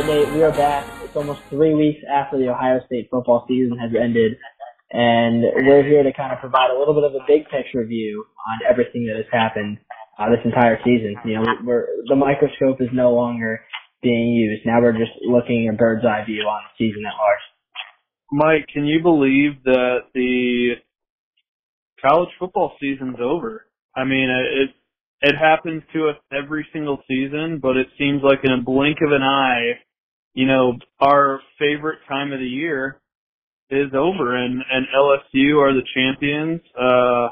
Right, Nate, we are back. It's almost three weeks after the Ohio State football season has ended, and we're here to kind of provide a little bit of a big picture view on everything that has happened uh, this entire season. You know, we're, the microscope is no longer being used. Now we're just looking a bird's eye view on the season at large. Mike, can you believe that the college football season's over? I mean, it it happens to us every single season, but it seems like in a blink of an eye, you know, our favorite time of the year is over and, and LSU are the champions. Uh,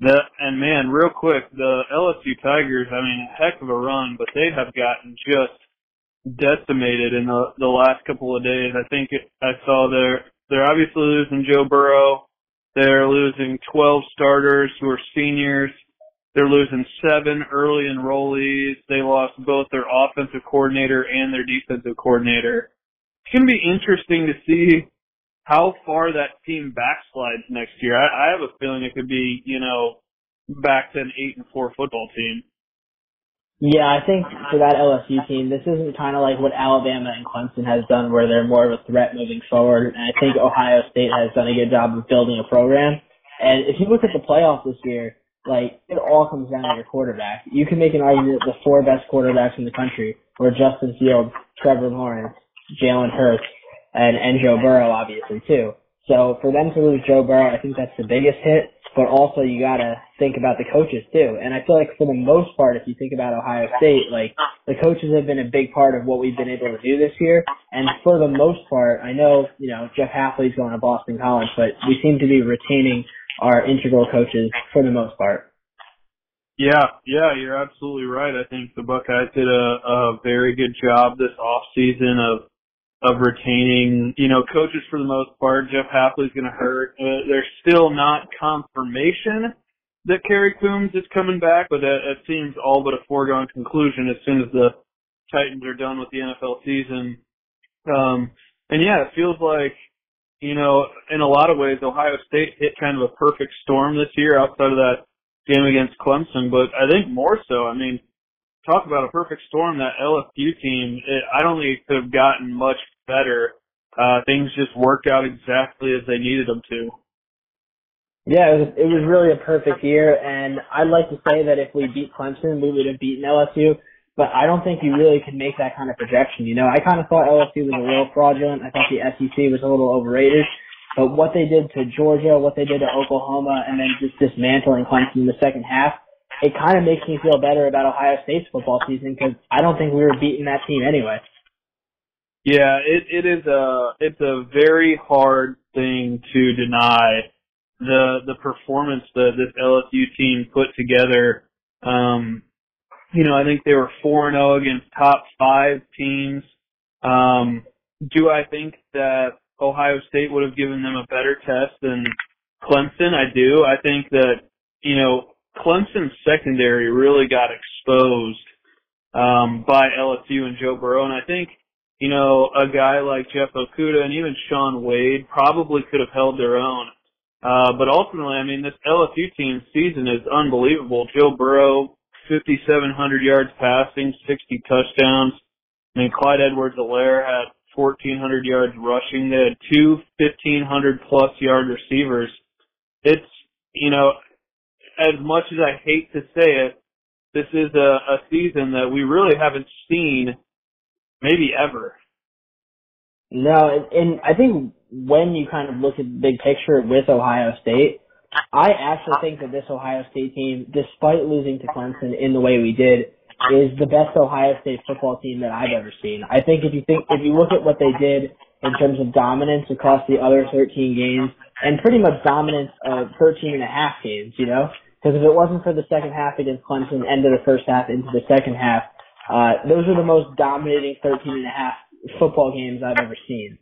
that, and man, real quick, the LSU Tigers, I mean, heck of a run, but they have gotten just decimated in the, the last couple of days. I think it, I saw they're, they're obviously losing Joe Burrow. They're losing 12 starters who are seniors. They're losing seven early enrollees. They lost both their offensive coordinator and their defensive coordinator. It's going to be interesting to see how far that team backslides next year. I, I have a feeling it could be, you know, back to an eight and four football team. Yeah, I think for that LSU team, this isn't kind of like what Alabama and Clemson has done, where they're more of a threat moving forward. And I think Ohio State has done a good job of building a program. And if you look at the playoffs this year, like it all comes down to your quarterback. You can make an argument the four best quarterbacks in the country were Justin Fields, Trevor Lawrence, Jalen Hurts, and and Joe Burrow, obviously too. So for them to lose Joe Burrow, I think that's the biggest hit. But also you gotta think about the coaches too. And I feel like for the most part, if you think about Ohio State, like the coaches have been a big part of what we've been able to do this year. And for the most part, I know you know Jeff Hafley's going to Boston College, but we seem to be retaining are integral coaches for the most part. Yeah, yeah, you're absolutely right. I think the Buckeyes did a, a very good job this off season of of retaining, you know, coaches for the most part. Jeff Hafley's going to hurt. Uh, there's still not confirmation that Kerry Coombs is coming back, but that, that seems all but a foregone conclusion as soon as the Titans are done with the NFL season. Um, and yeah, it feels like you know, in a lot of ways, Ohio State hit kind of a perfect storm this year outside of that game against Clemson. But I think more so, I mean, talk about a perfect storm. That LSU team, it, I don't think it could have gotten much better. Uh, things just worked out exactly as they needed them to. Yeah, it was, it was really a perfect year, and I'd like to say that if we beat Clemson, we would have beaten LSU but I don't think you really can make that kind of projection. You know, I kind of thought LSU was a little fraudulent. I thought the SEC was a little overrated. But what they did to Georgia, what they did to Oklahoma, and then just dismantling Clemson in the second half, it kind of makes me feel better about Ohio State's football season because I don't think we were beating that team anyway. Yeah, it it is a it's a very hard thing to deny the the performance that this LSU team put together. Um, you know, I think they were 4 and 0 against top five teams. Um, do I think that Ohio State would have given them a better test than Clemson? I do. I think that, you know, Clemson's secondary really got exposed um, by LSU and Joe Burrow. And I think, you know, a guy like Jeff Okudah and even Shaun Wade probably could have held their own. Uh, but ultimately, I mean, this LSU team season is unbelievable. Joe Burrow 5,700 yards passing, 60 touchdowns. I mean, Clyde Edwards-Helaire had 1,400 yards rushing. They had two 1,500 plus yard receivers. It's, you know, as much as I hate to say it, this is a, a season that we really haven't seen maybe ever. No, and I think when you kind of look at the big picture with Ohio State, I actually think that this Ohio State team, despite losing to Clemson in the way we did, is the best Ohio State football team that I've ever seen. I think if you think if you look at what they did in terms of dominance across the other 13 games and pretty much dominance of 13 and a half games, you know, because if it wasn't for the second half against Clemson, end of the first half into the second half, uh, those are the most dominating 13 and a half football games I've ever seen.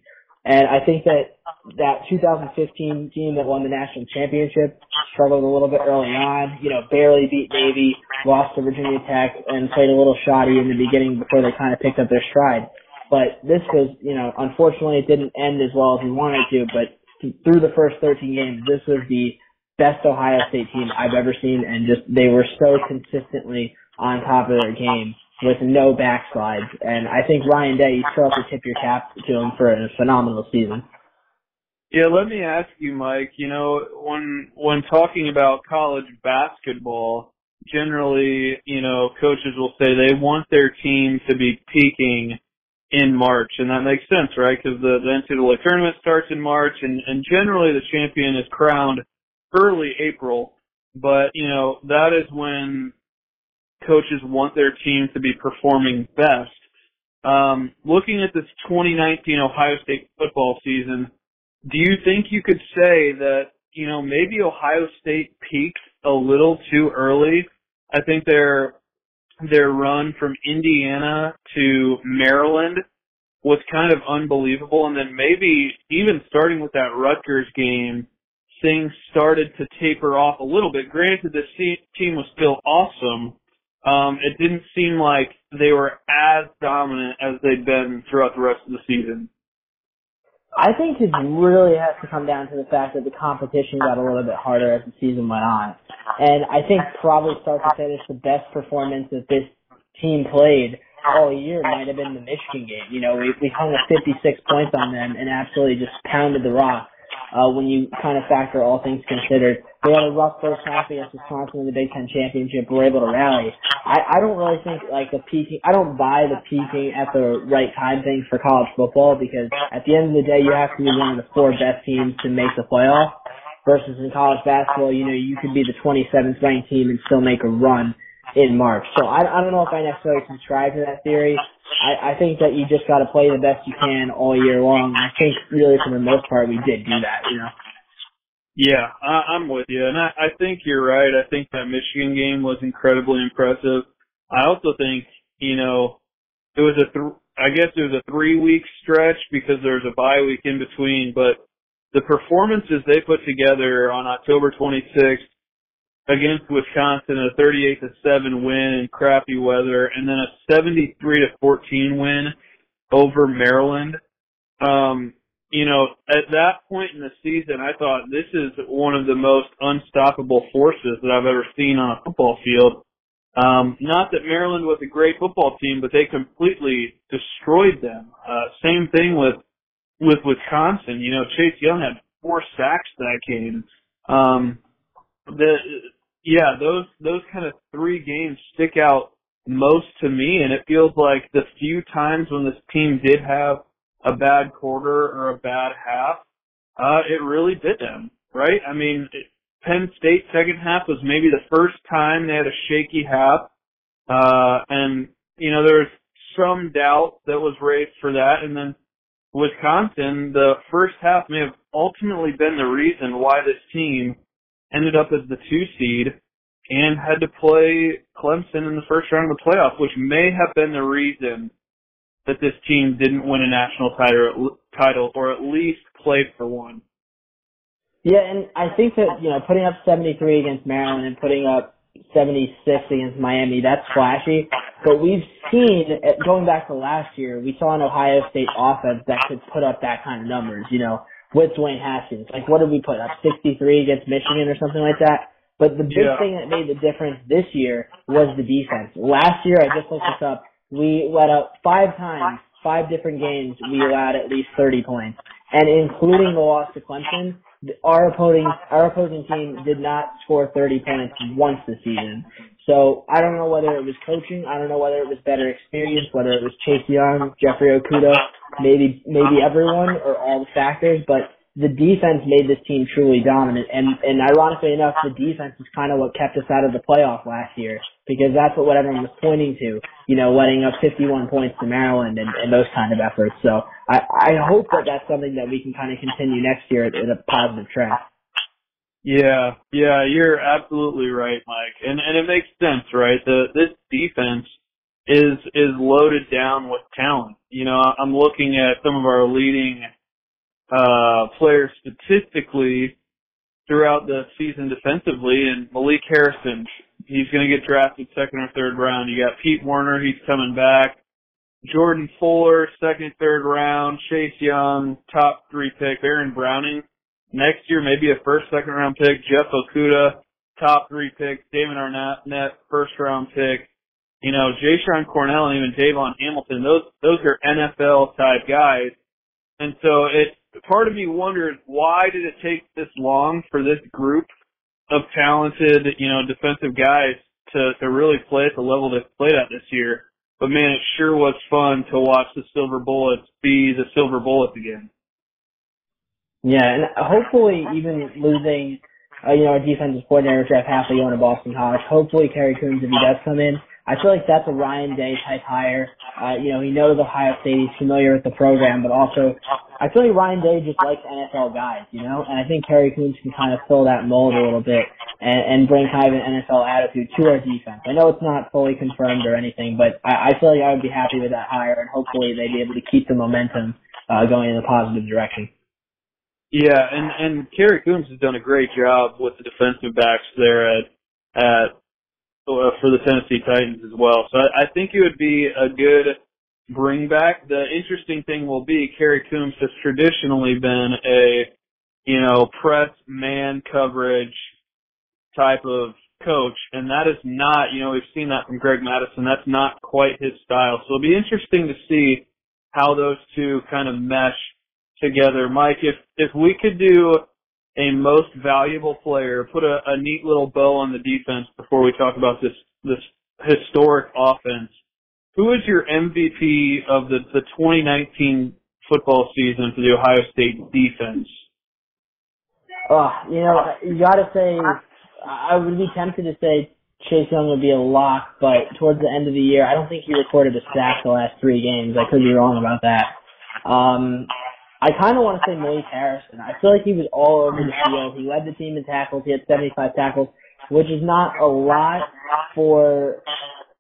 And I think that that 2015 team that won the national championship struggled a little bit early on. You know, barely beat Navy, lost to Virginia Tech, and played a little shoddy in the beginning before they kind of picked up their stride. But this was, you know, unfortunately it didn't end as well as we wanted to. But through the first 13 games, this was the best Ohio State team I've ever seen, and just they were so consistently on top of their game with no backslides. And I think Ryan Day, you still have to tip your cap to him for a phenomenal season. Yeah, let me ask you, Mike. You know, when when talking about college basketball, generally, you know, coaches will say they want their team to be peaking in March, and that makes sense, right? Because the, the NCAA tournament starts in March, and, and generally the champion is crowned early April. But you know, that is when coaches want their team to be performing best. Um, looking at this 2019 Ohio State football season, do you think you could say that you know maybe Ohio State peaked a little too early? I think their their run from Indiana to Maryland was kind of unbelievable, and then maybe even starting with that Rutgers game, things started to taper off a little bit. Granted, this team was still awesome. Um, it didn't seem like they were as dominant as they'd been throughout the rest of the season. I think it really has to come down to the fact that the competition got a little bit harder as the season went on. And I think probably start to finish the best performance that this team played all year might have been the Michigan game. You know, we, we hung a 56 points on them and absolutely just pounded the rock uh, when you kind of factor all things considered. They had a rough first half against Wisconsin in the Big Ten championship, were able to rally. I, I don't really think like the peaking. I don't buy the peaking at the right time thing for college football because at the end of the day, you have to be one of the four best teams to make the playoff. Versus in college basketball, you know, you could be the 27th ranked team and still make a run in March. So I, I don't know if I necessarily subscribe to that theory. I, I think that you just got to play the best you can all year long. I think really for the most part we did do that. You know. Yeah, I, I'm with you, and I, I think you're right. I think that Michigan game was incredibly impressive. I also think you know it was a th- I guess it was a three week stretch because there was a bye week in between, but the performances they put together on October 26th against Wisconsin, a 38 to 7 win in crappy weather, and then a 73 to 14 win over Maryland. Um, you know, at that point in the season, I thought this is one of the most unstoppable forces that I've ever seen on a football field. Um, not that Maryland was a great football team, but they completely destroyed them. Uh, same thing with with Wisconsin. You know, Chase Young had four sacks that game. Um, the yeah, those those kind of three games stick out most to me, and it feels like the few times when this team did have a bad quarter or a bad half, uh, it really did them, right? I mean, Penn State second half was maybe the first time they had a shaky half, uh, and you know there was some doubt that was raised for that, and then Wisconsin, the first half may have ultimately been the reason why this team ended up as the two seed and had to play Clemson in the first round of the playoff, which may have been the reason that this team didn't win a national title, title or at least play for one. Yeah, and I think that, you know, putting up 73 against Maryland and putting up 76 against Miami, that's flashy. But we've seen, eh, going back to last year, we saw an Ohio State offense that could put up that kind of numbers, you know with Dwayne Haskins. Like, what did we put up? 63 against Michigan or something like that? But the big yeah. thing that made the difference this year was the defense. Last year, I just looked this up, we let up five times, five different games, we allowed at least 30 points. And including the loss to Clemson, our opposing, our opposing team did not score 30 points once this season. So I don't know whether it was coaching, I don't know whether it was better experience, whether it was Chase Young, Jeffrey Okudah, maybe maybe everyone or all the factors, but the defense made this team truly dominant. And and ironically enough, the defense is kind of what kept us out of the playoff last year because that's what, what everyone was pointing to. You know, letting up 51 points to Maryland and, and those kind of efforts. So I I hope that that's something that we can kind of continue next year in a positive trend. Yeah, yeah, you're absolutely right, Mike, and and it makes sense, right? The this defense is is loaded down with talent. You know, I'm looking at some of our leading uh, players statistically throughout the season defensively, and Malik Harrison, he's going to get drafted second or third round. You got Pete Werner, he's coming back. Jordan Fuller, second, third round. Chase Young, top three pick. Baron Browning, next year maybe a first, second round pick. Jeff Okudah, top three pick. Damon Arnette, first round pick. you know, Jashon Cornell and even Davon Hamilton, those those are NFL type guys. And so it part of me wonders why did it take this long for this group of talented, you know, defensive guys to to really play at the level they've played at this year. But man, it sure was fun to watch the Silver Bullets be the Silver Bullets again. Yeah, and hopefully even losing, uh, you know, our defensive coordinator Jeff Hafley going to Boston College. Hopefully Kerry Coombs, if he does come in, I feel like that's a Ryan Day type hire. Uh, you know, he knows Ohio State, he's familiar with the program, but also I feel like Ryan Day just likes NFL guys, you know, and I think Kerry Coombs can kind of fill that mold a little bit and, and bring kind of an NFL attitude to our defense. I know it's not fully confirmed or anything, but I, I feel like I would be happy with that hire and hopefully they'd be able to keep the momentum uh, going in a positive direction. Yeah, and and Kerry Coombs has done a great job with the defensive backs there at at uh, for the Tennessee Titans as well. So I, I think it would be a good bring back. The interesting thing will be Kerry Coombs has traditionally been a, you know, press man coverage type of coach, and that is not, you know, we've seen that from Greg Mattison. That's not quite his style. So it'll be interesting to see how those two kind of mesh together. Mike, if if we could do a most valuable player, put a, a neat little bow on the defense before we talk about this this historic offense. Who is your MVP of the, the 2019 football season for the Ohio State defense? Oh, you know, you gotta say, I would be tempted to say Chase Young would be a lock, but towards the end of the year, I don't think he recorded a sack the last three games. I could be wrong about that. Um, I kind of want to say Malik Harrison. I feel like he was all over the field. He led the team in tackles. He had 75 tackles, which is not a lot for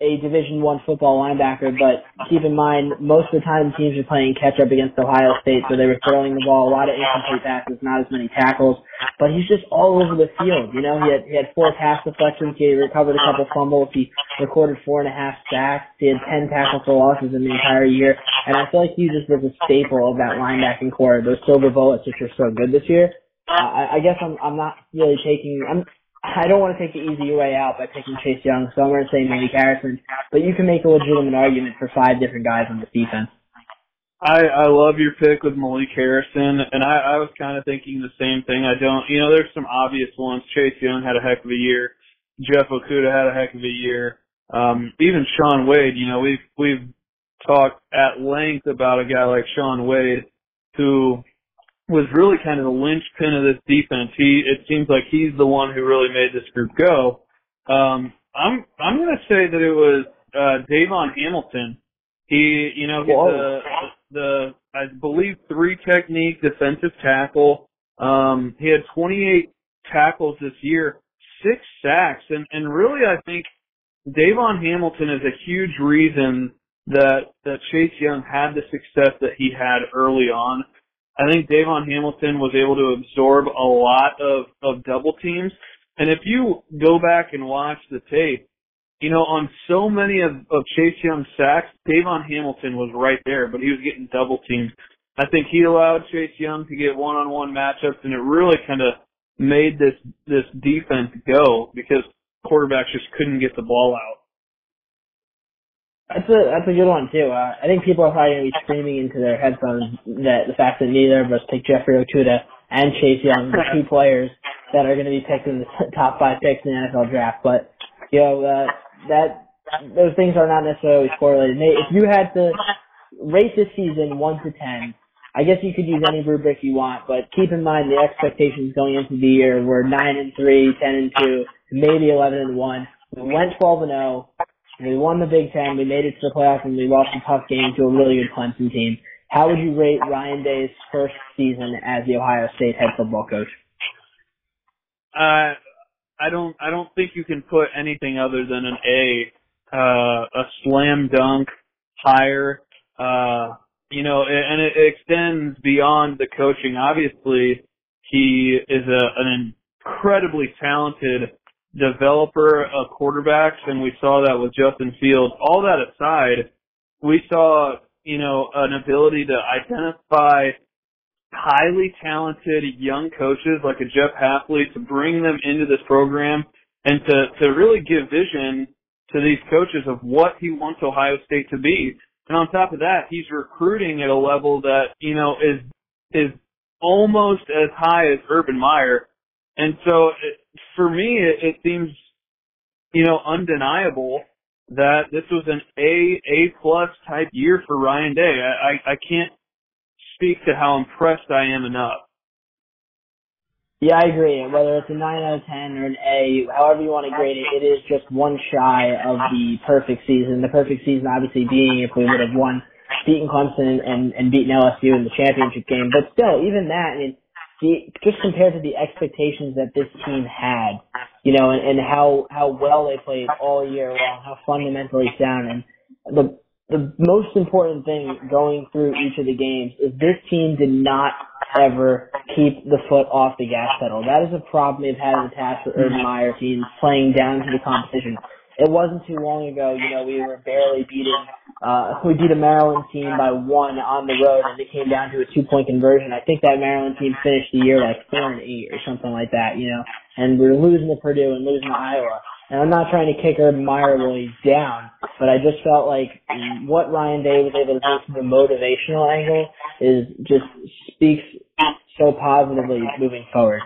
a Division One football linebacker, but keep in mind most of the time teams are playing catch up against Ohio State, so they were throwing the ball a lot of incomplete passes, not as many tackles. But he's just all over the field. You know, he had he had four pass deflections, he recovered a couple fumbles, he recorded four and a half sacks, he had ten tackles for losses in the entire year, and I feel like he just was a staple of that linebacking corps. Those silver bullets, which are so good this year. Uh, I, I guess I'm I'm not really taking I'm I don't want to take the easy way out by picking Chase Young, so I'm going to say Malik Harrison. But you can make a legitimate argument for five different guys on this defense. I I love your pick with Malik Harrison, and I I was kind of thinking the same thing. I don't, you know, there's some obvious ones. Chase Young had a heck of a year. Jeff Okudah had a heck of a year. Um, even Shaun Wade, you know, we've we've talked at length about a guy like Shaun Wade, who was really kind of the linchpin of this defense. He it seems like he's the one who really made this group go. Um, I'm I'm going to say that it was uh, Davon Hamilton. He, you know, he's the the I believe three technique defensive tackle. Um, he had 28 tackles this year, six sacks, and and really I think Davon Hamilton is a huge reason that that Chase Young had the success that he had early on. I think Davon Hamilton was able to absorb a lot of, of double teams. And if you go back and watch the tape, you know, on so many of, of Chase Young's sacks, Davon Hamilton was right there, but he was getting double teamed. I think he allowed Chase Young to get one-on-one matchups, and it really kind of made this this defense go because quarterbacks just couldn't get the ball out. That's a that's a good one too. Uh, I think people are probably gonna be screaming into their headphones that the fact that neither of us picked Jeffrey Okudah and Chase Young, the two players that are going to be picked in the top five picks in the NFL draft. But you know uh, that those things are not necessarily correlated. Nate, if you had to rate this season one to ten, I guess you could use any rubric you want, but keep in mind the expectations going into the year were nine and three, ten and two, maybe eleven and one. We went twelve and zero. We won the Big Ten. We made it to the playoffs, and we lost a tough game to a really good Clemson team. How would you rate Ryan Day's first season as the Ohio State head football coach? Uh, I don't. I don't think you can put anything other than an A. Uh, a slam dunk hire. Uh, you know, and it extends beyond the coaching. Obviously, he is a, an incredibly talented developer of quarterbacks, and we saw that with Justin Fields. All that aside, we saw, you know, an ability to identify highly talented young coaches like a Jeff Hafley to bring them into this program and to, to really give vision to these coaches of what he wants Ohio State to be. And on top of that, he's recruiting at a level that, you know, is, is almost as high as Urban Meyer. And so it, for me, it, it seems, you know, undeniable that this was an A, A plus type year for Ryan Day. I, I, I can't speak to how impressed I am enough. Yeah, I agree. Whether it's a 9 out of 10 or an A, however you want to grade it, it is just one shy of the perfect season. The perfect season obviously being if we would have won, beaten Clemson and, and beaten LSU in the championship game. But still, even that, I mean, the, just compared to the expectations that this team had, you know, and, and how, how well they played all year long, how fundamentally sound, and the, the most important thing going through each of the games is this team did not ever keep the foot off the gas pedal. That is a problem they've had in the past with Urban Meyer teams playing down to the competition. It wasn't too long ago, you know, we were barely beating, uh, we beat a Maryland team by one on the road and it came down to a two point conversion. I think that Maryland team finished the year like four and eight or something like that, you know, and we were losing to Purdue and losing to Iowa. And I'm not trying to kick Urban Meyer really down, but I just felt like what Ryan Day was able to do from the motivational angle is just speaks so positively moving forward.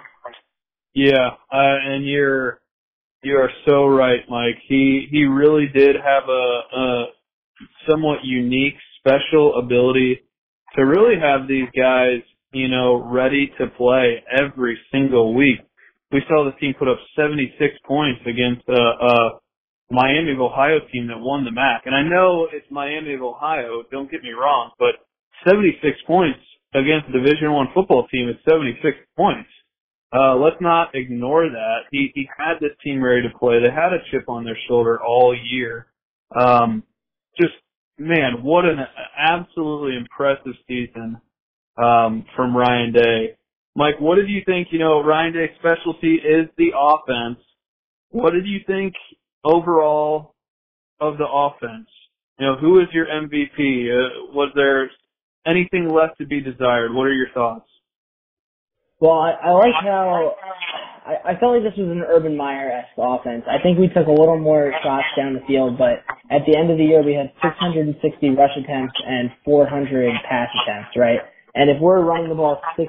Yeah, uh, and you're you are so right, Mike. He he really did have a, a somewhat unique, special ability to really have these guys, you know, ready to play every single week. We saw the team put up 76 points against a, a Miami of Ohio team that won the MAC, and I know it's Miami of Ohio. Don't get me wrong, but 76 points against a Division One football team is 76 points. Uh, let's not ignore that. He he had this team ready to play. They had a chip on their shoulder all year. Um, just man, what an absolutely impressive season um, from Ryan Day. Mike, what did you think? You know, Ryan Day's specialty is the offense. What did you think overall of the offense? You know, who is your MVP? Uh, was there anything left to be desired? What are your thoughts? Well, I, I like how I, I felt like this was an Urban Meyer esque offense. I think we took a little more shots down the field, but at the end of the year, we had 660 rush attempts and 400 pass attempts, right? And if we're running the ball 60,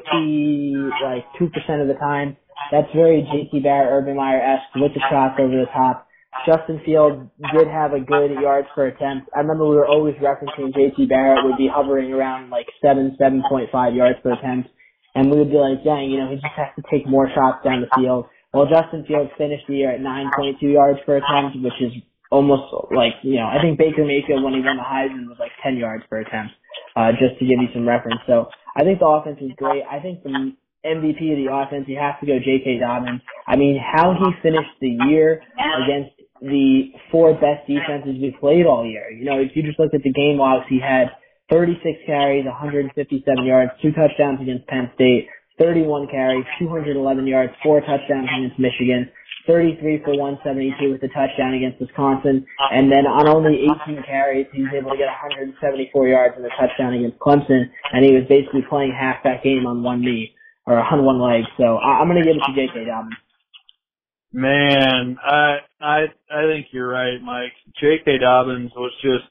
like 2% of the time, that's very JT Barrett, Urban Meyer esque with the shots over the top. Justin Field did have a good yards per attempt. I remember we were always referencing JT Barrett would be hovering around like 7, 7.5 yards per attempt. And we would be like, dang, you know, he just has to take more shots down the field. Well, Justin Fields finished the year at 9.2 yards per attempt, which is almost like, you know, I think Baker Mayfield when he won the Heisman was like 10 yards per attempt, uh, just to give you some reference. So I think the offense is great. I think the MVP of the offense, you have to go J.K. Dobbins. I mean, how he finished the year against the four best defenses we played all year. You know, if you just looked at the game logs, he had 36 carries, 157 yards, two touchdowns against Penn State, 31 carries, 211 yards, four touchdowns against Michigan, 33 for 172 with a touchdown against Wisconsin, and then on only 18 carries, he was able to get 174 yards and a touchdown against Clemson, and he was basically playing half that game on one knee or on one leg. So I'm to give it to J.K. Dobbins. Man, I I I think you're right, Mike. J.K. Dobbins was just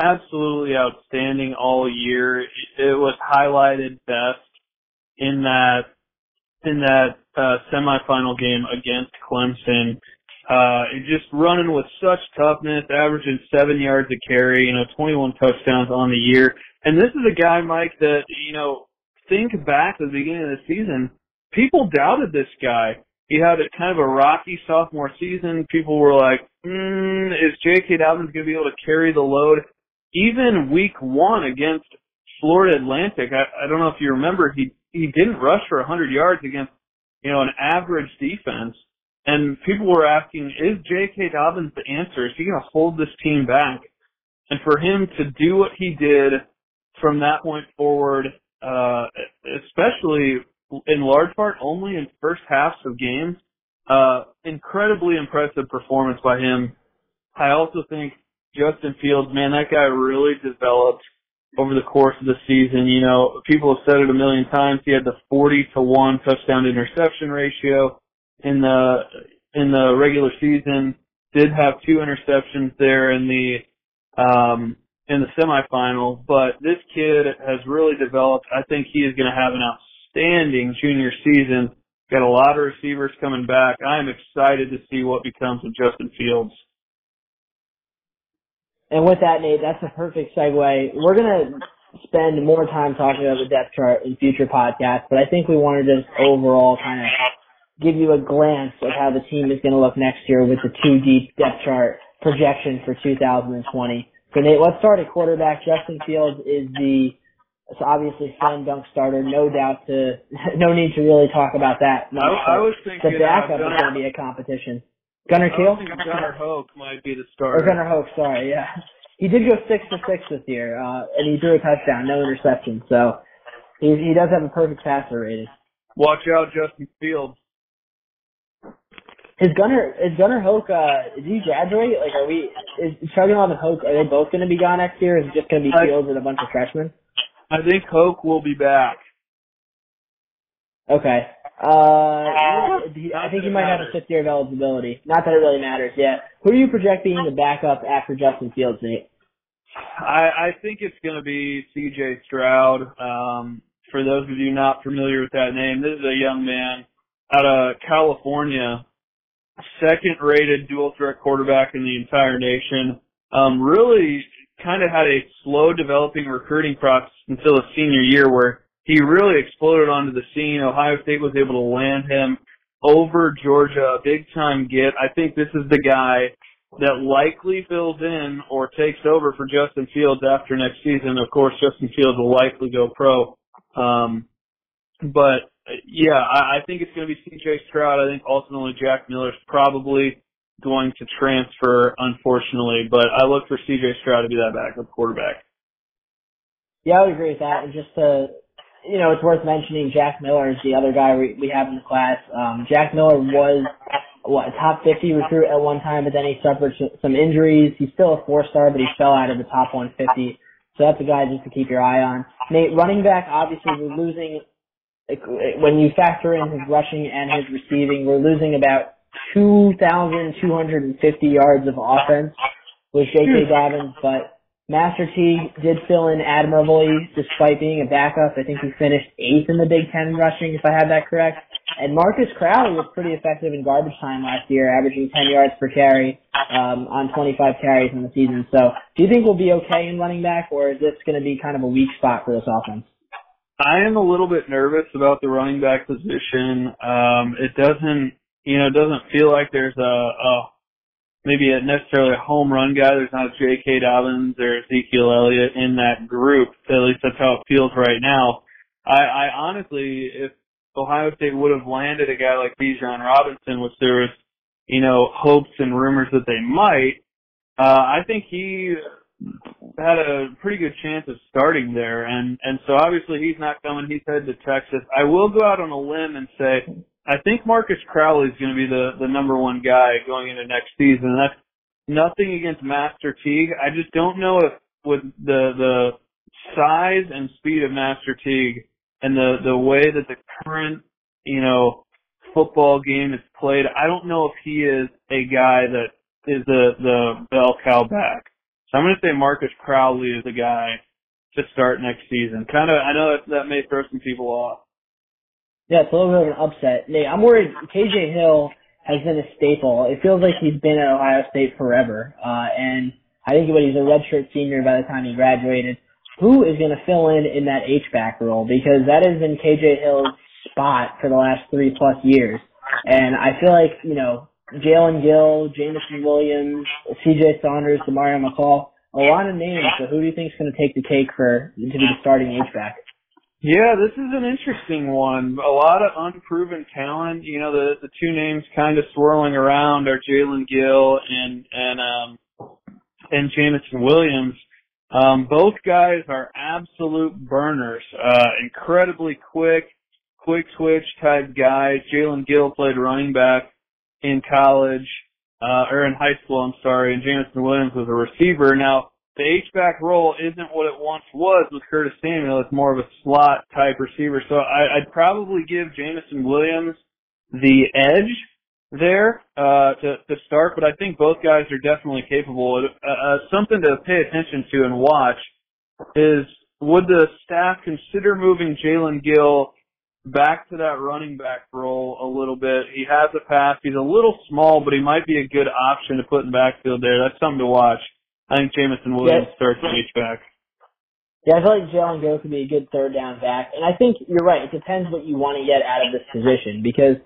absolutely outstanding all year. It was highlighted best in that in that uh, semifinal game against Clemson. Uh, just running with such toughness, averaging seven yards a carry, you know, 21 touchdowns on the year. And this is a guy, Mike, that, you know, think back to the beginning of the season, people doubted this guy he had a kind of a rocky sophomore season. People were like, mm, is J.K. Dobbins going to be able to carry the load? Even week one against Florida Atlantic, I, I don't know if you remember, he, he didn't rush for 100 yards against, you know, an average defense. And people were asking, is J.K. Dobbins the answer? Is he going to hold this team back? And for him to do what he did from that point forward, uh, especially in large part only in first halves of games. Uh, incredibly impressive performance by him. I also think Justin Fields, man, that guy really developed over the course of the season. You know, people have said it a million times. He had the 40 to 1 touchdown interception ratio in the, in the regular season. did have two interceptions there in the um, in the semifinals, but this kid has really developed. I think he is going to have an outstanding junior season. Got a lot of receivers coming back. I'm excited to see what becomes of Justin Fields. And with that, Nate, that's a perfect segue. We're going to spend more time talking about the depth chart in future podcasts, but I think we wanted to just overall kind of give you a glance of how the team is going to look next year with the two deep depth chart projection for 2020. So Nate, let's start at quarterback. Justin Fields is the obviously slam dunk starter, no doubt to no need to really talk about that. No, I, I was thinking the backup uh, is going to be a competition. Gunner Kiel? Gunnar Hoke might be the starter. Or Gunnar Hoke, sorry, yeah. He did go six for six this year, uh, and he threw a touchdown, no interception. So he he does have a perfect passer rating. Watch out, Justin Fields. Is Gunnar is Gunnar Hoke? uh did he graduate? Like are we is Chugunov and Hoke? are they both gonna be gone next year is it just gonna be Fields and a bunch of freshmen? I think Hoke will be back. Okay. Uh I think he might have a fifth year of eligibility. Not that it really matters yet. Who are you projecting the backup after Justin Fields, Nate? I, I think it's gonna be CJ Stroud. Um for those of you not familiar with that name, this is a young man out of California second rated dual threat quarterback in the entire nation. Um, really kind of had a slow developing recruiting process until his senior year where he really exploded onto the scene. Ohio State was able to land him over Georgia, a big time get. I think this is the guy that likely fills in or takes over for Justin Fields after next season. Of course, Justin Fields will likely go pro. Um, but yeah, I, I think it's going to be C.J. Stroud. I think ultimately Jack Miller's probably going to transfer, unfortunately, but I look for C.J. Stroud to be that backup quarterback. Yeah, I would agree with that. And just to, you know, it's worth mentioning Jack Miller is the other guy we, we have in the class. Um, Jack Miller was what a top 50 recruit at one time, but then he suffered some injuries. He's still a four star, but he fell out of the top 150. So that's a guy just to keep your eye on. Nate, running back, obviously we're losing when you factor in his rushing and his receiving, we're losing about 2,250 yards of offense with J.K. Dobbins, but Master Teague did fill in admirably despite being a backup. I think he finished eighth in the Big Ten rushing, if I have that correct. And Marcus Crowley was pretty effective in garbage time last year, averaging 10 yards per carry um, on 25 carries in the season. So do you think we'll be okay in running back, or is this going to be kind of a weak spot for this offense? I am a little bit nervous about the running back position. Um, it doesn't, you know, it doesn't feel like there's a, a maybe a necessarily a home run guy. There's not a J.K. Dobbins or Ezekiel Elliott in that group. At least that's how it feels right now. I, I honestly, if Ohio State would have landed a guy like Bijan Robinson, which there was, you know, hopes and rumors that they might, uh, I think he had a pretty good chance of starting there, and and so obviously he's not coming. He's headed to Texas. I will go out on a limb and say I think Marcus Crowley is going to be the the number one guy going into next season. That's nothing against Master Teague. I just don't know if with the the size and speed of Master Teague and the the way that the current you know football game is played, I don't know if he is a guy that is the the bell cow back. So I'm going to say Marcus Crowley is the guy to start next season. Kind of, I know that that may throw some people off. Yeah, it's a little bit of an upset. Nate, I'm worried. KJ Hill has been a staple. It feels like he's been at Ohio State forever. Uh, and I think when he's a redshirt senior by the time he graduated, who is going to fill in in that H-back role? Because that has been KJ Hill's spot for the last three plus years. And I feel like, you know, Jaelen Gill, Jameson Williams, C.J. Saunders, Demario McCall. A lot of names. So who do you think is going to take the cake for to be the starting H back? Yeah, this is an interesting one. A lot of unproven talent. You know, the the two names kind of swirling around are Jaelen Gill and and um and Jameson Williams. Um, both guys are absolute burners. Uh, incredibly quick, quick twitch type guys. Jaelen Gill played running back in college, uh, or in high school, I'm sorry, and Jameson Williams was a receiver. Now, the H-back role isn't what it once was with Curtis Samuel. It's more of a slot type receiver. So I, I'd probably give Jameson Williams the edge. there uh, to to start, but I think both guys are definitely capable. Uh, uh, something to pay attention to and watch is would the staff consider moving Jaelen Gill back to that running back role a little bit? He has a pass. He's a little small, but he might be a good option to put in backfield there. That's something to watch. I think Jameson Williams yes. starts the H back. Yeah, I feel like Jaelen Gill could be a good third down back. And I think you're right. It depends what you want to get out of this position because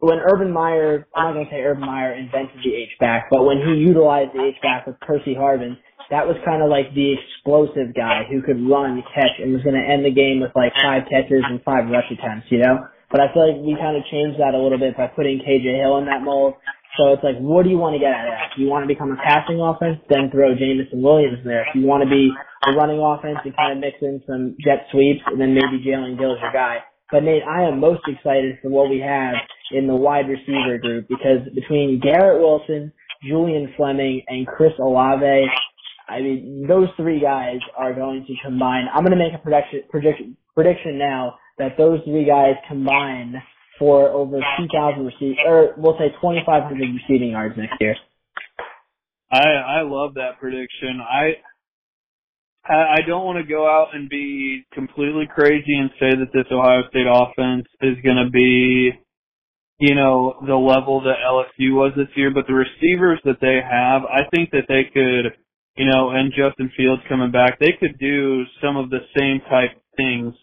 when Urban Meyer, I'm not going to say Urban Meyer invented the H-back, but when he utilized the H-back with Percy Harvin, that was kind of like the explosive guy who could run, catch, and was going to end the game with like five catches and five rush attempts, you know? But I feel like we kind of changed that a little bit by putting KJ Hill in that mold. So it's like, what do you want to get out of that? You want to become a passing offense, then throw Jameson Williams there. If you want to be a running offense, you kind of mix in some jet sweeps, and then maybe Jaelen Gill is your guy. But Nate, I am most excited for what we have in the wide receiver group because between Garrett Wilson, Julian Fleming, and Chris Olave, I mean, those three guys are going to combine. I'm going to make a prediction, prediction, prediction now that those three guys combine for over 2,000 receiving, or we'll say 2,500 receiving yards next year. I I love that prediction. I I don't want to go out and be completely crazy and say that this Ohio State offense is going to be, you know, the level that LSU was this year, but the receivers that they have, I think that they could, you know, and Justin Fields coming back, they could do some of the same type things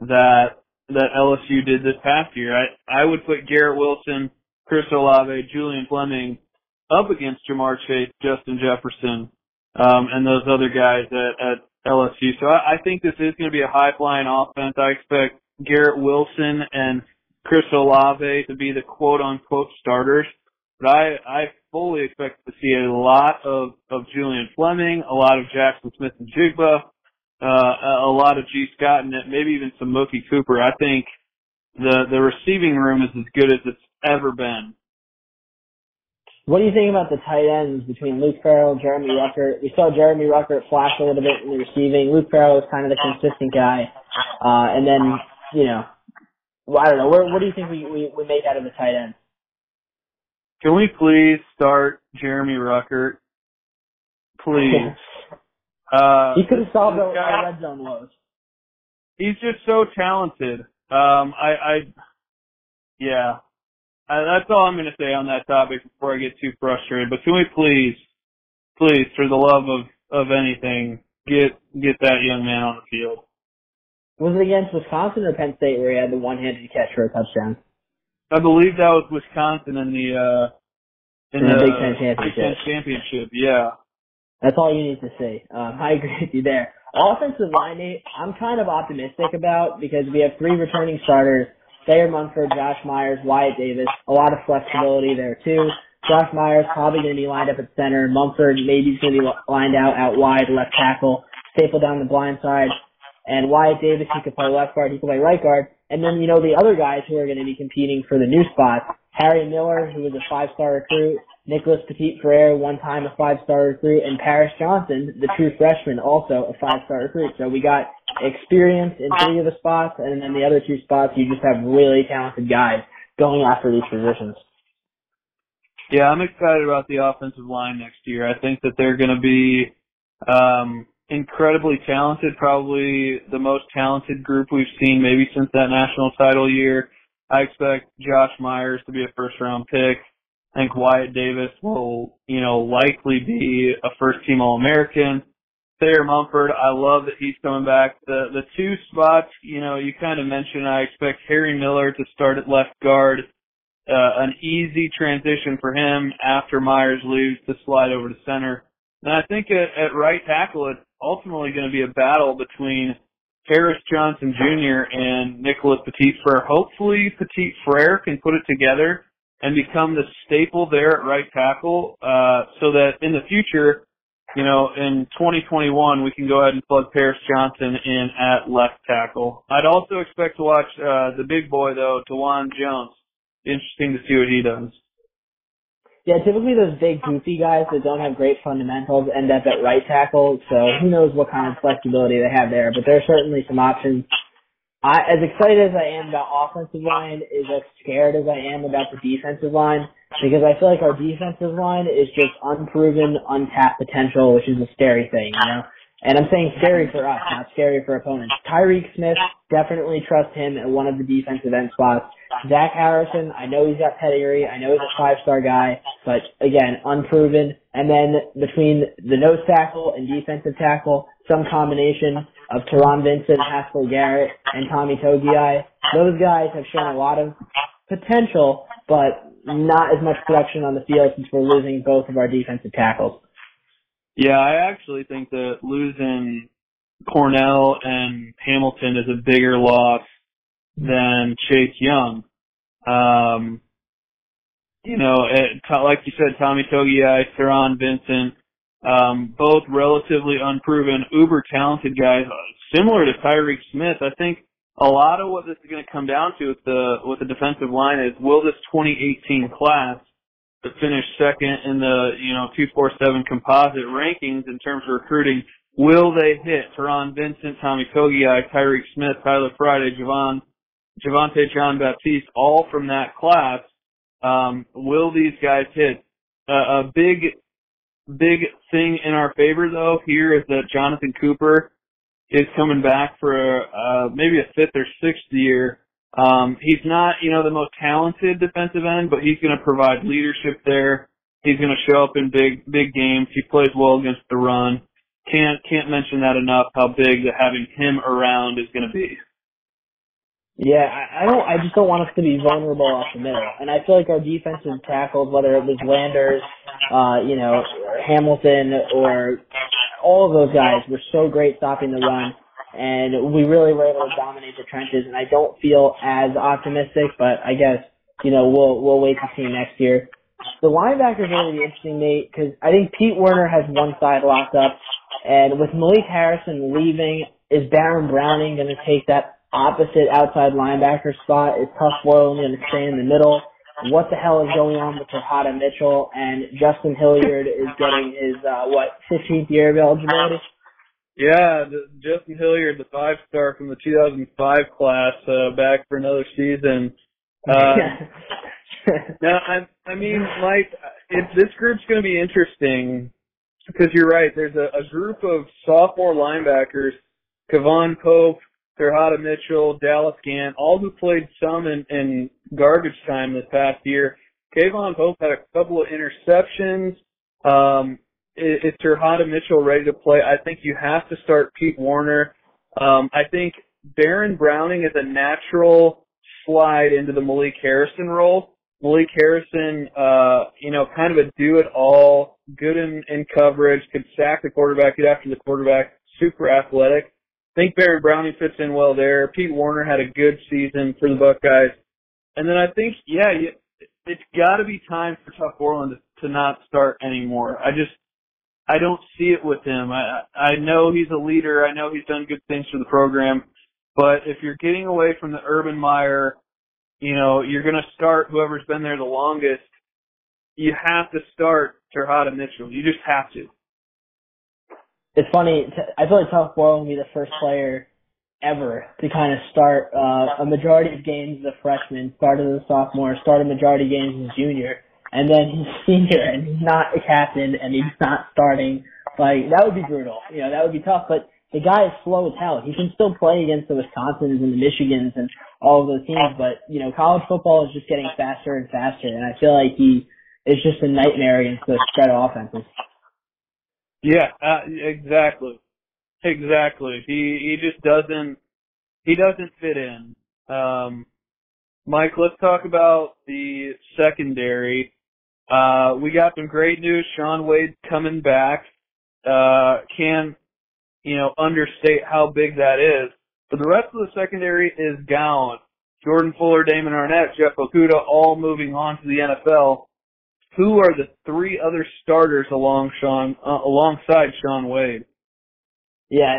that that LSU did this past year. I I would put Garrett Wilson, Chris Olave, Julian Fleming up against Ja'Marr Chase, Justin Jefferson, um, and those other guys at, at LSU. So I, I think this is going to be a high flying offense. I expect Garrett Wilson and Chris Olave to be the quote unquote starters. But I, I fully expect to see a lot of, of Julian Fleming, a lot of Jackson Smith-Njigba, uh, a lot of Gee Scott, and maybe even some Mookie Cooper. I think the, the receiving room is as good as it's ever been what do you think about the tight ends between Luke Farrell, Jeremy Ruckert? We saw Jeremy Ruckert flash a little bit in the receiving. Luke Farrell was kind of the consistent guy. Uh, and then, you know, I don't know. What, what do you think we, we, we make out of the tight ends? Can we please start Jeremy Ruckert? Please. uh, he could have solved our, our red zone woes. He's just so talented. Um, I, I, yeah, uh, that's all I'm going to say on that topic before I get too frustrated. But can we please, please, for the love of of anything, get get that young man on the field? Was it against Wisconsin or Penn State where he had the one-handed catch for a touchdown? I believe that was Wisconsin in the uh in, in the, the Big Ten championship. Big Ten championship, yeah. That's all you need to say. Um, I agree with you there. Offensive line, I'm kind of optimistic about because we have three returning starters Thayer Munford, Josh Myers, Wyatt Davis. A lot of flexibility there too. Josh Myers probably going to be lined up at center. Munford maybe he's going to be lined out out wide left tackle. Staple down the blind side. And Wyatt Davis, he could play left guard, he could play right guard. And then, you know, the other guys who are going to be competing for the new spots. Harry Miller, who was a five-star recruit. Nicholas Petit Frere, one time a five-star recruit. And Paris Johnson, the true freshman, also a five-star recruit. So we got experience in three of the spots, and then the other two spots, you just have really talented guys going after these positions. Yeah, I'm excited about the offensive line next year. I think that they're going to be um, incredibly talented, probably the most talented group we've seen maybe since that national title year. I expect Josh Myers to be a first round pick. I think Wyatt Davis will, you know, likely be a first team All American. Thayer Munford, I love that he's coming back. The the two spots, you know, you kind of mentioned. I expect Harry Miller to start at left guard. Uh, an easy transition for him after Myers leaves to slide over to center. And I think at, at right tackle, it's ultimately going to be a battle between Paris Johnson Jr. and Nicholas Petit Frere. Hopefully, Petit Frere can put it together and become the staple there at right tackle, uh, so that in the future you know, in 2021, we can go ahead and plug Paris Johnson in at left tackle. I'd also expect to watch uh, the big boy though, Dawand Jones. Interesting to see what he does. Yeah, typically those big goofy guys that don't have great fundamentals end up at right tackle. So who knows what kind of flexibility they have there? But there's certainly some options. I, as excited as I am about offensive line, is as scared as I am about the defensive line because I feel like our defensive line is just unproven, untapped potential, which is a scary thing, you know? And I'm saying scary for us, not scary for opponents. Tyreke Smith, definitely trust him at one of the defensive end spots. Zach Harrison, I know he's got pedigree. I know he's a five-star guy, but again, unproven. And then between the nose tackle and defensive tackle, some combination of Taron Vincent, Haskell Garrett, and Tommy Togiai. Those guys have shown a lot of potential, but not as much production on the field since we're losing both of our defensive tackles. Yeah, I actually think that losing Cornell and Hamilton is a bigger loss than Chase Young. Um, you know, it, like you said, Tommy Togiai, Taron Vincent, um, both relatively unproven, uber talented guys, similar to Tyreke Smith. I think a lot of what this is going to come down to with the with the defensive line is will this 2018 class finish second in the, you know, 247 composite rankings in terms of recruiting. Will they hit Taron Vincent, Tommy Togiai, Tyreke Smith, Tyler Friday, Javon, Javante John Baptiste, all from that class? Um, will these guys hit? Uh, a big, big thing in our favor though here is that Jonathan Cooper is coming back for uh, maybe a fifth or sixth year um, he's not, you know, the most talented defensive end, but he's going to provide leadership there. He's going to show up in big, big games. He plays well against the run. Can't, can't mention that enough how big having him around is going to be. Yeah, I, I don't. I just don't want us to be vulnerable off the middle, and I feel like our defensive tackles, whether it was Landers, uh, you know, Hamilton, or all of those guys, were so great stopping the run and we really were able to dominate the trenches. And I don't feel as optimistic, but I guess you know we'll we'll wait to see next year. The linebackers are really interesting, Nate, because I think Pete Werner has one side locked up, and with Malik Harrison leaving, is Baron Browning going to take that opposite outside linebacker spot? Is Tuf Borland going to stay in the middle? What the hell is going on with Teradja Mitchell and Justin Hilliard is getting his uh, what 15th year of eligibility? Yeah, Justin Hilliard, the five star from the 2005 class, uh, back for another season. Uh, now, I, I mean, Mike, it, this group's going to be interesting because you're right. There's a, a group of sophomore linebackers, K'Vaughan Pope, Teradja Mitchell, Dallas Gant, all who played some in, in garbage time this past year. K'Vaughan Pope had a couple of interceptions. Um, is Teradja Mitchell ready to play? I think you have to start Pete Werner. Um, I think Baron Browning is a natural slide into the Malik Harrison role. Malik Harrison, uh, you know, kind of a do-it-all, good in, in coverage, could sack the quarterback, get after the quarterback, super athletic. I think Baron Browning fits in well there. Pete Werner had a good season for the Buckeyes. And then I think, yeah, you, it's got to be time for Tuf Borland to, to not start anymore. I just, I don't see it with him. I I know he's a leader. I know he's done good things for the program, but if you're getting away from the Urban Meyer, you know you're going to start whoever's been there the longest. You have to start Teradja Mitchell. You just have to. It's funny. I feel like Tuf Borland will be the first player ever to kind of start uh, a majority of games as a freshman, start as a sophomore, start a majority of games as a junior and then he's senior and he's not a captain and he's not starting. Like that would be brutal. You know, that would be tough. But the guy is slow as hell. He can still play against the Wisconsins and the Michigans and all of those teams. But you know, college football is just getting faster and faster, and I feel like he is just a nightmare against the spread offenses. Yeah, uh, exactly, exactly. He he just doesn't he doesn't fit in. Um, Mike, let's talk about the secondary. Uh, we got some great news. Shaun Wade coming back. Uh, can, you know, understate how big that is. But the rest of the secondary is gone. Jordan Fuller, Damon Arnette, Jeff Okudah, all moving on to the NFL. Who are the three other starters along Shaun, uh, alongside Shaun Wade? Yeah,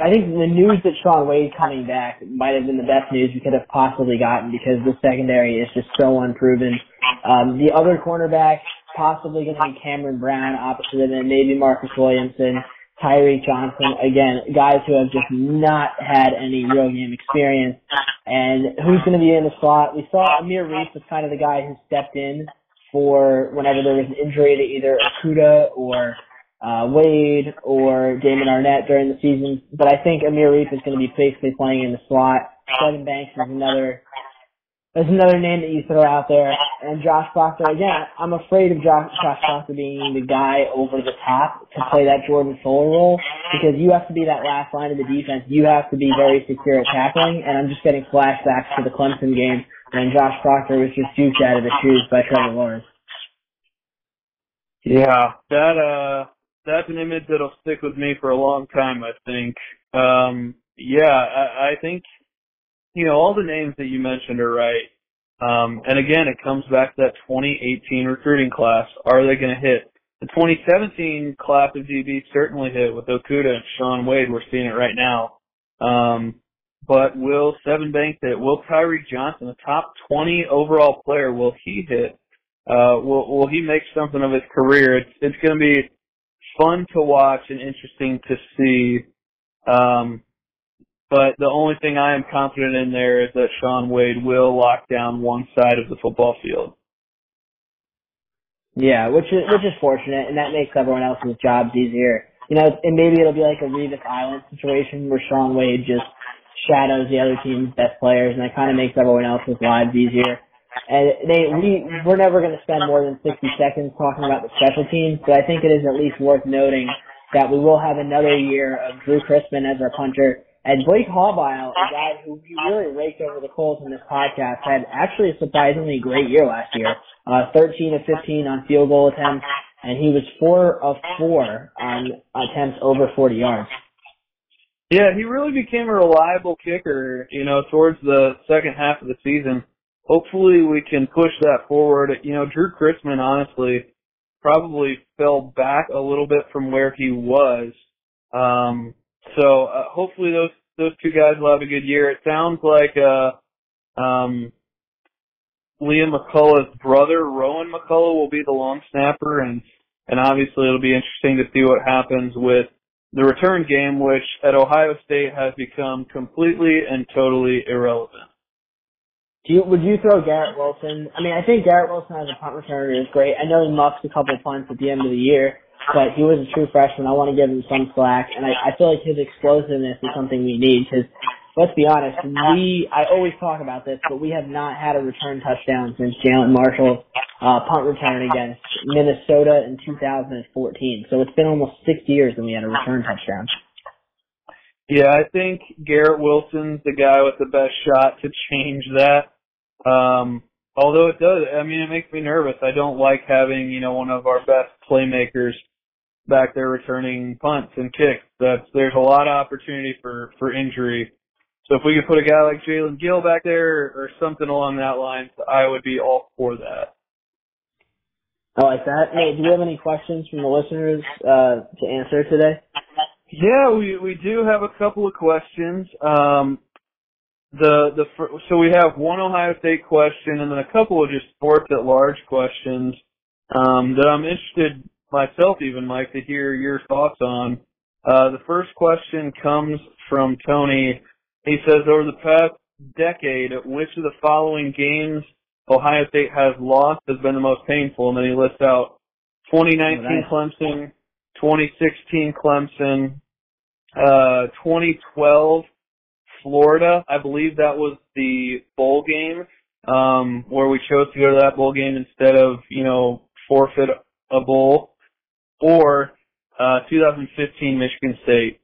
I think the news that Shaun Wade coming back might have been the best news we could have possibly gotten because the secondary is just so unproven. Um, the other cornerback possibly going to be Cameron Brown opposite of him, maybe Marcus Williamson, Tyreke Johnson. Again, guys who have just not had any real game experience. And who's going to be in the slot? We saw Amir Riep was kind of the guy who stepped in for whenever there was an injury to either Okudah or uh, Wade or Damon Arnette during the season. But I think Amir Riep is going to be basically playing in the slot. Sevyn Banks is another is another name that you throw out there. And Josh Proctor, again, I'm afraid of Josh, Josh Proctor being the guy over the top to play that Jordan Fuller role because you have to be that last line of the defense. You have to be very secure at tackling. And I'm just getting flashbacks to the Clemson game when Josh Proctor was just juked out of his shoes by Trevor Lawrence. Yeah, that uh that's an image that'll stick with me for a long time, I think. Um yeah, I, I think you know, all the names that you mentioned are right. Um and again it comes back to that twenty eighteen recruiting class. Are they gonna hit? The twenty seventeen class of DB certainly hit with Okudah and Shaun Wade, we're seeing it right now. Um but will Sevyn Bank hit? Will Tyree Johnson, the top twenty overall player, will he hit? uh, will will he make something of his career? It's it's going to be fun to watch and interesting to see. Um, but the only thing I am confident in there is that Shaun Wade will lock down one side of the football field. Yeah, which is which is fortunate, and that makes everyone else's jobs easier. You know, and maybe it'll be like a Revis Island situation where Shaun Wade just shadows the other team's best players, and that kind of makes everyone else's lives easier. And they, we, we're never going to spend more than 60 seconds talking about the special teams, but I think it is at least worth noting that we will have another year of Drew Chrisman as our punter. And Blake Haubeil, a guy who we really raked over the coals in this podcast, had actually a surprisingly great year last year. Uh, 13 of 15 on field goal attempts, and he was 4 of 4 on attempts over 40 yards. Yeah, he really became a reliable kicker, you know, towards the second half of the season hopefully we can push that forward. You know, Drew Chrisman honestly probably fell back a little bit from where he was. Um, so uh, hopefully those those two guys will have a good year. It sounds like uh, um, Liam McCullough's brother, Roen McCullough, will be the long snapper, and and obviously it'll be interesting to see what happens with the return game, which at Ohio State has become completely and totally irrelevant. You, would you throw Garrett Wilson? I mean, I think Garrett Wilson as a punt returner is great. I know he muffed a couple punts at the end of the year, but he was a true freshman. I want to give him some slack, and I, I feel like his explosiveness is something we need because let's be honest, we I always talk about this, but we have not had a return touchdown since Jalen Marshall's uh, punt return against Minnesota in 2014. So it's been almost six years that we had a return touchdown. Yeah, I think Garrett Wilson's the guy with the best shot to change that. Um, although it does, I mean, it makes me nervous. I don't like having, you know, one of our best playmakers back there returning punts and kicks. That's, there's a lot of opportunity for, for injury. So if we could put a guy like Jaelen Gill back there or something along that line, I would be all for that. I like that. Hey, do you have any questions from the listeners uh, to answer today? Yeah, we we do have a couple of questions. Um, the the so we have one Ohio State question and then a couple of just sports at large questions um, that I'm interested myself even Mike to hear your thoughts on. Uh, the first question comes from Tony. He says over the past decade, which of the following games Ohio State has lost has been the most painful, and then he lists out 2019 oh, nice. Clemson, 2016 Clemson, uh, 2012 Florida. I believe that was the bowl game um, where we chose to go to that bowl game instead of you know forfeit a bowl, or uh, 2015 Michigan State.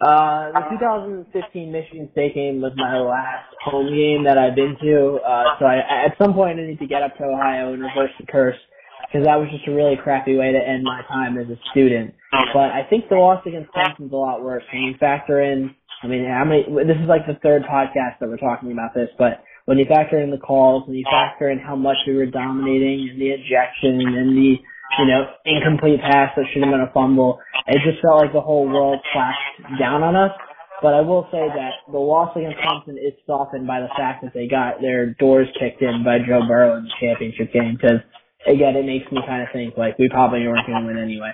Uh, the 2015 Michigan State game was my last home game that I've been to. Uh, so I, at some point I need to get up to Ohio and reverse the curse because that was just a really crappy way to end my time as a student. But I think the loss against Clemson's a lot worse when you factor in I mean, how many? This is like the third podcast that we're talking about this, but when you factor in the calls, when you factor in how much we were dominating, and the ejection, and the you know incomplete pass that should have been a fumble, it just felt like the whole world clashed down on us. But I will say that the loss against Clemson is softened by the fact that they got their doors kicked in by Joe Burrow in the championship game. Because again, it makes me kind of think like we probably weren't going to win anyway.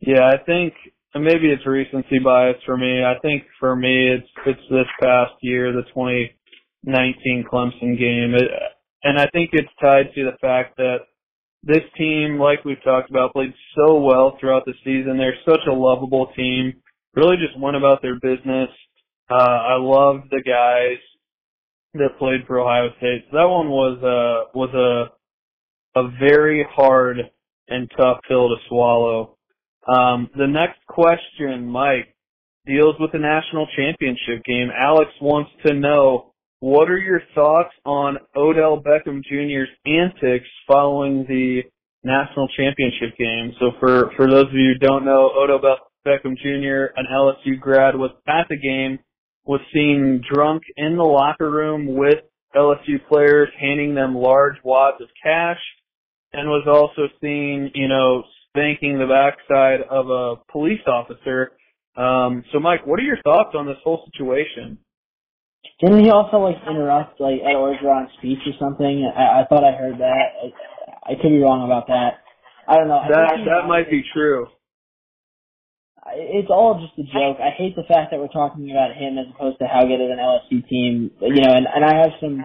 Yeah, I think maybe it's recency bias for me. I think for me, it's it's this past year, the 2019 Clemson game. It, and I think it's tied to the fact that this team, like we've talked about, played so well throughout the season. They're such a lovable team. Really just went about their business. Uh, I love the guys that played for Ohio State. So that one was uh was a a very hard and tough pill to swallow. Um, the next question, Mike, deals with the national championship game. Alex wants to know what are your thoughts on Odell Beckham Jr.'s antics following the national championship game? So for for those of you who don't know, Odell Beckham Jr., an LSU grad, was at the game was seen drunk in the locker room with LSU players, handing them large wads of cash, and was also seen, you know, spanking the backside of a police officer. Um, so, Mike, what are your thoughts on this whole situation? Didn't he also like interrupt like Ed Orgeron's speech or something? I, I thought I heard that. I, I could be wrong about that. I don't know. That that might be true it's all just a joke. I hate the fact that we're talking about him as opposed to how good of an LSU team. You know, and and I have some.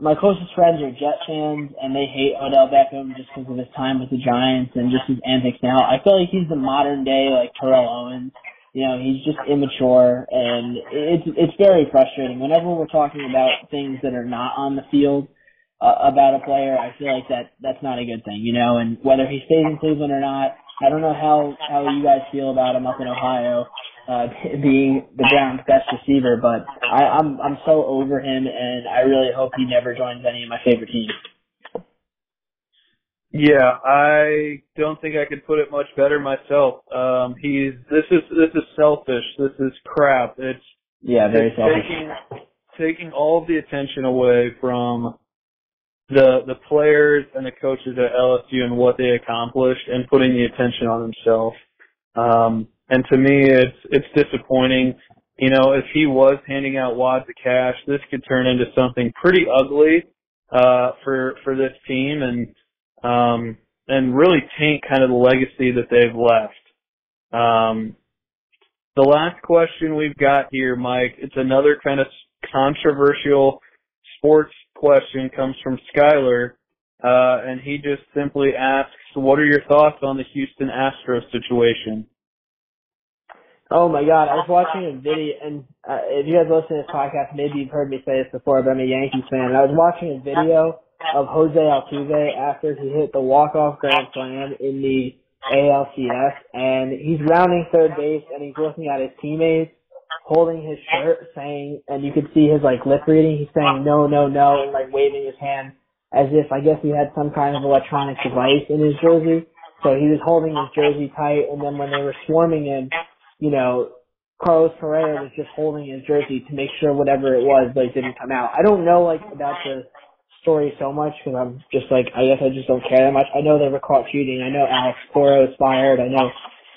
My closest friends are Jet fans, and they hate Odell Beckham just because of his time with the Giants and just his antics now. I feel like he's the modern day like Terrell Owens. You know, he's just immature, and it's it's very frustrating. Whenever we're talking about things that are not on the field, uh, about a player, I feel like that that's not a good thing, you know. And whether he stays in Cleveland or not, I don't know how how you guys feel about him up in Ohio, uh, being the Browns' best receiver, but I, I'm I'm so over him, and I really hope he never joins any of my favorite teams. Yeah, I don't think I could put it much better myself. Um, he's this is this is selfish. This is crap. It's yeah, very it's selfish. Taking, taking all of the attention away from the the players and the coaches at LSU and what they accomplished and putting the attention on himself. Um, and to me, it's it's disappointing. You know, if he was handing out wads of cash, this could turn into something pretty ugly uh, for for this team and um, and really taint kind of the legacy that they've left. Um, the last question we've got here, Mike, it's another kind of controversial sports question comes from Skyler, uh, and he just simply asks, "What are your thoughts on the Houston Astros situation?" Oh my God, I was watching a video, and uh, if you guys listen to this podcast, maybe you've heard me say this before, but I'm a Yankees fan. And I was watching a video of Jose Altuve after he hit the walk-off grand slam in the ALCS, and he's rounding third base, and he's looking at his teammates, holding his shirt saying, and you could see his like lip reading, he's saying no, no, no, and like waving his hand as if I guess he had some kind of electronic device in his jersey. So he was holding his jersey tight, and then when they were swarming him, you know, Carlos Correa was just holding his jersey to make sure whatever it was like didn't come out. I don't know like about the story so much because I'm just like I guess I just don't care that much. I know they were caught cheating. I know Alex Cora is fired. I know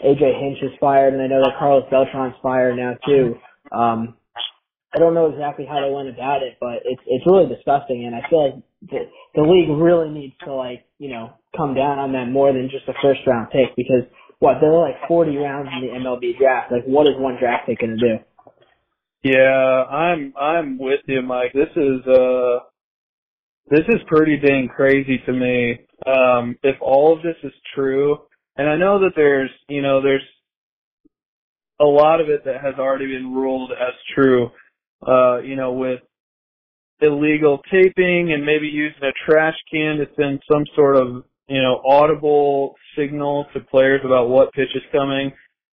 AJ Hinch is fired, and I know that Carlos Beltran's fired now too. Um, I don't know exactly how they went about it, but it's it's really disgusting, and I feel like the, the league really needs to like you know come down on that more than just a first round pick because what there are like 40 rounds in the MLB draft. Like, what is one draft pick going to do? Yeah, I'm I'm with you, Mike. This is uh this is pretty dang crazy to me. Um, if all of this is true, and I know that there's, you know, there's a lot of it that has already been ruled as true, uh, you know, with illegal taping and maybe using a trash can to send some sort of, you know, audible signal to players about what pitch is coming.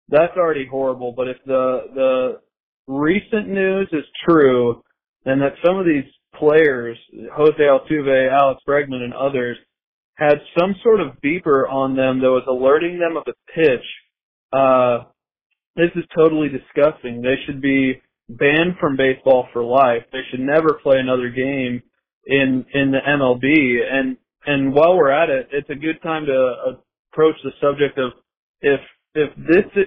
That's already horrible, but if the, the recent news is true, then that some of these players, Jose Altuve, Alex Bregman, and others, had some sort of beeper on them that was alerting them of a pitch. Uh, this is totally disgusting. They should be banned from baseball for life. They should never play another game in in the MLB. And and while we're at it, it's a good time to approach the subject of if if this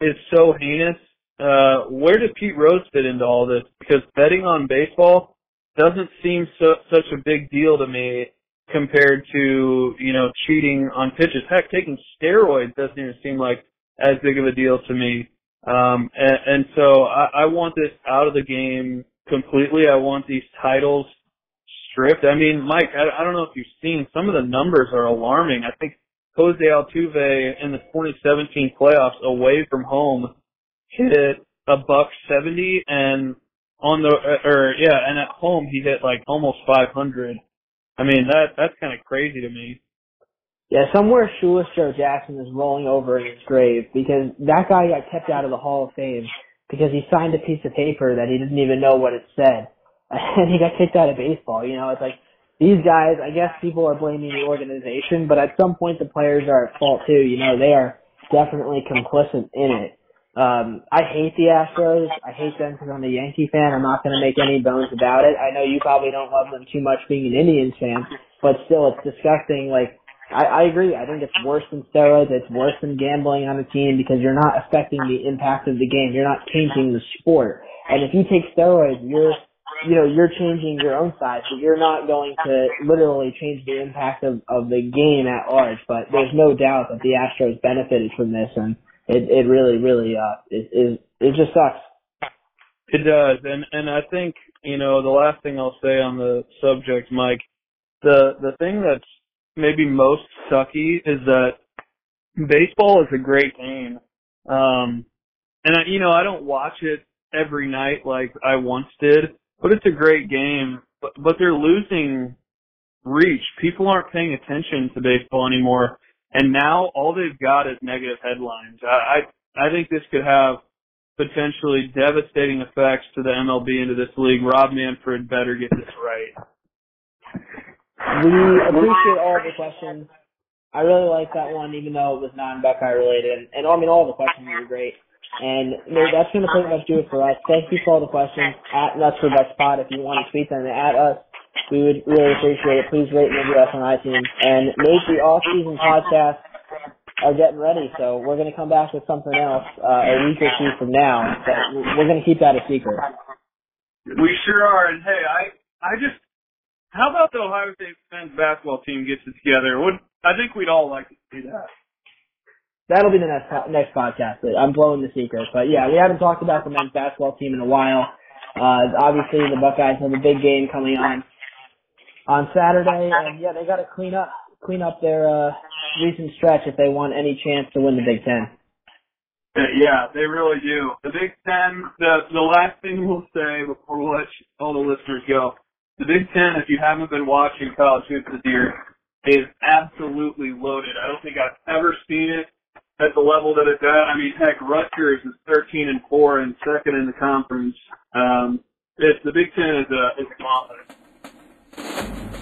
is so heinous, uh, where does Pete Rose fit into all this? Because betting on baseball doesn't seem so such a big deal to me compared to, you know, cheating on pitches. Heck, taking steroids doesn't even seem like as big of a deal to me. Um, and, and so I, I want this out of the game completely. I want these titles stripped. I mean, Mike, I, I don't know if you've seen some of the numbers are alarming. I think Jose Altuve in the 2017 playoffs away from home hit a buck 70 and on the uh, or yeah, and at home he hit like almost 500. I mean that that's kind of crazy to me. Yeah, somewhere Shoeless Joe Jackson is rolling over in his grave because that guy got kept out of the Hall of Fame because he signed a piece of paper that he didn't even know what it said, and he got kicked out of baseball. You know, it's like these guys. I guess people are blaming the organization, but at some point the players are at fault too. You know, they are definitely complicit in it. Um, I hate the Astros. I hate them because I'm a Yankee fan. I'm not going to make any bones about it. I know you probably don't love them too much being an Indians fan, but still, it's disgusting. Like, I, I agree. I think it's worse than steroids. It's worse than gambling on a team because you're not affecting the impact of the game. You're not changing the sport. And if you take steroids, you're, you know, you're changing your own size, but you're not going to literally change the impact of, of the game at large. But there's no doubt that the Astros benefited from this and it it really really uh it it, it just sucks. It does, and and I think you know the last thing I'll say on the subject, Mike, the the thing that's maybe most sucky is that baseball is a great game, um, and I you know I don't watch it every night like I once did, but it's a great game. But but they're losing reach. People aren't paying attention to baseball anymore and now all they've got is negative headlines. I, I, think this could have potentially devastating effects to the MLB and to this league. Rob Manfred better get this right. We appreciate all the questions. I really like that one, even though it was non-Buckeye related. And I mean, all the questions were great. And that's going to pretty much do it for us. Thank you for all the questions. At Nuts for Bucks Pod, if you want to tweet them at us we would really appreciate it. Please rate and review us on iTunes. And Nate, the off-season podcasts are getting ready, so we're going to come back with something else uh, a week or two from now. But we're going to keep that a secret. We sure are. And hey, I I just how about the Ohio State men's basketball team gets it together? Would I think we'd all like to see that. That'll be the next next podcast. I'm blowing the secret, but yeah, we haven't talked about the men's basketball team in a while. Uh, obviously, the Buckeyes have a big game coming on on Saturday, and yeah, they got to clean up clean up their uh, recent stretch if they want any chance to win the Big Ten. Yeah, they really do. The Big Ten. The the last thing we'll say before we let all the listeners go. The Big Ten, if you haven't been watching college hoops this year, is absolutely loaded. I don't think I've ever seen it at the level that it's at. I mean, heck, Rutgers is 13 and four and second in the conference. Um, it's the Big Ten is a is a monster. Thank you.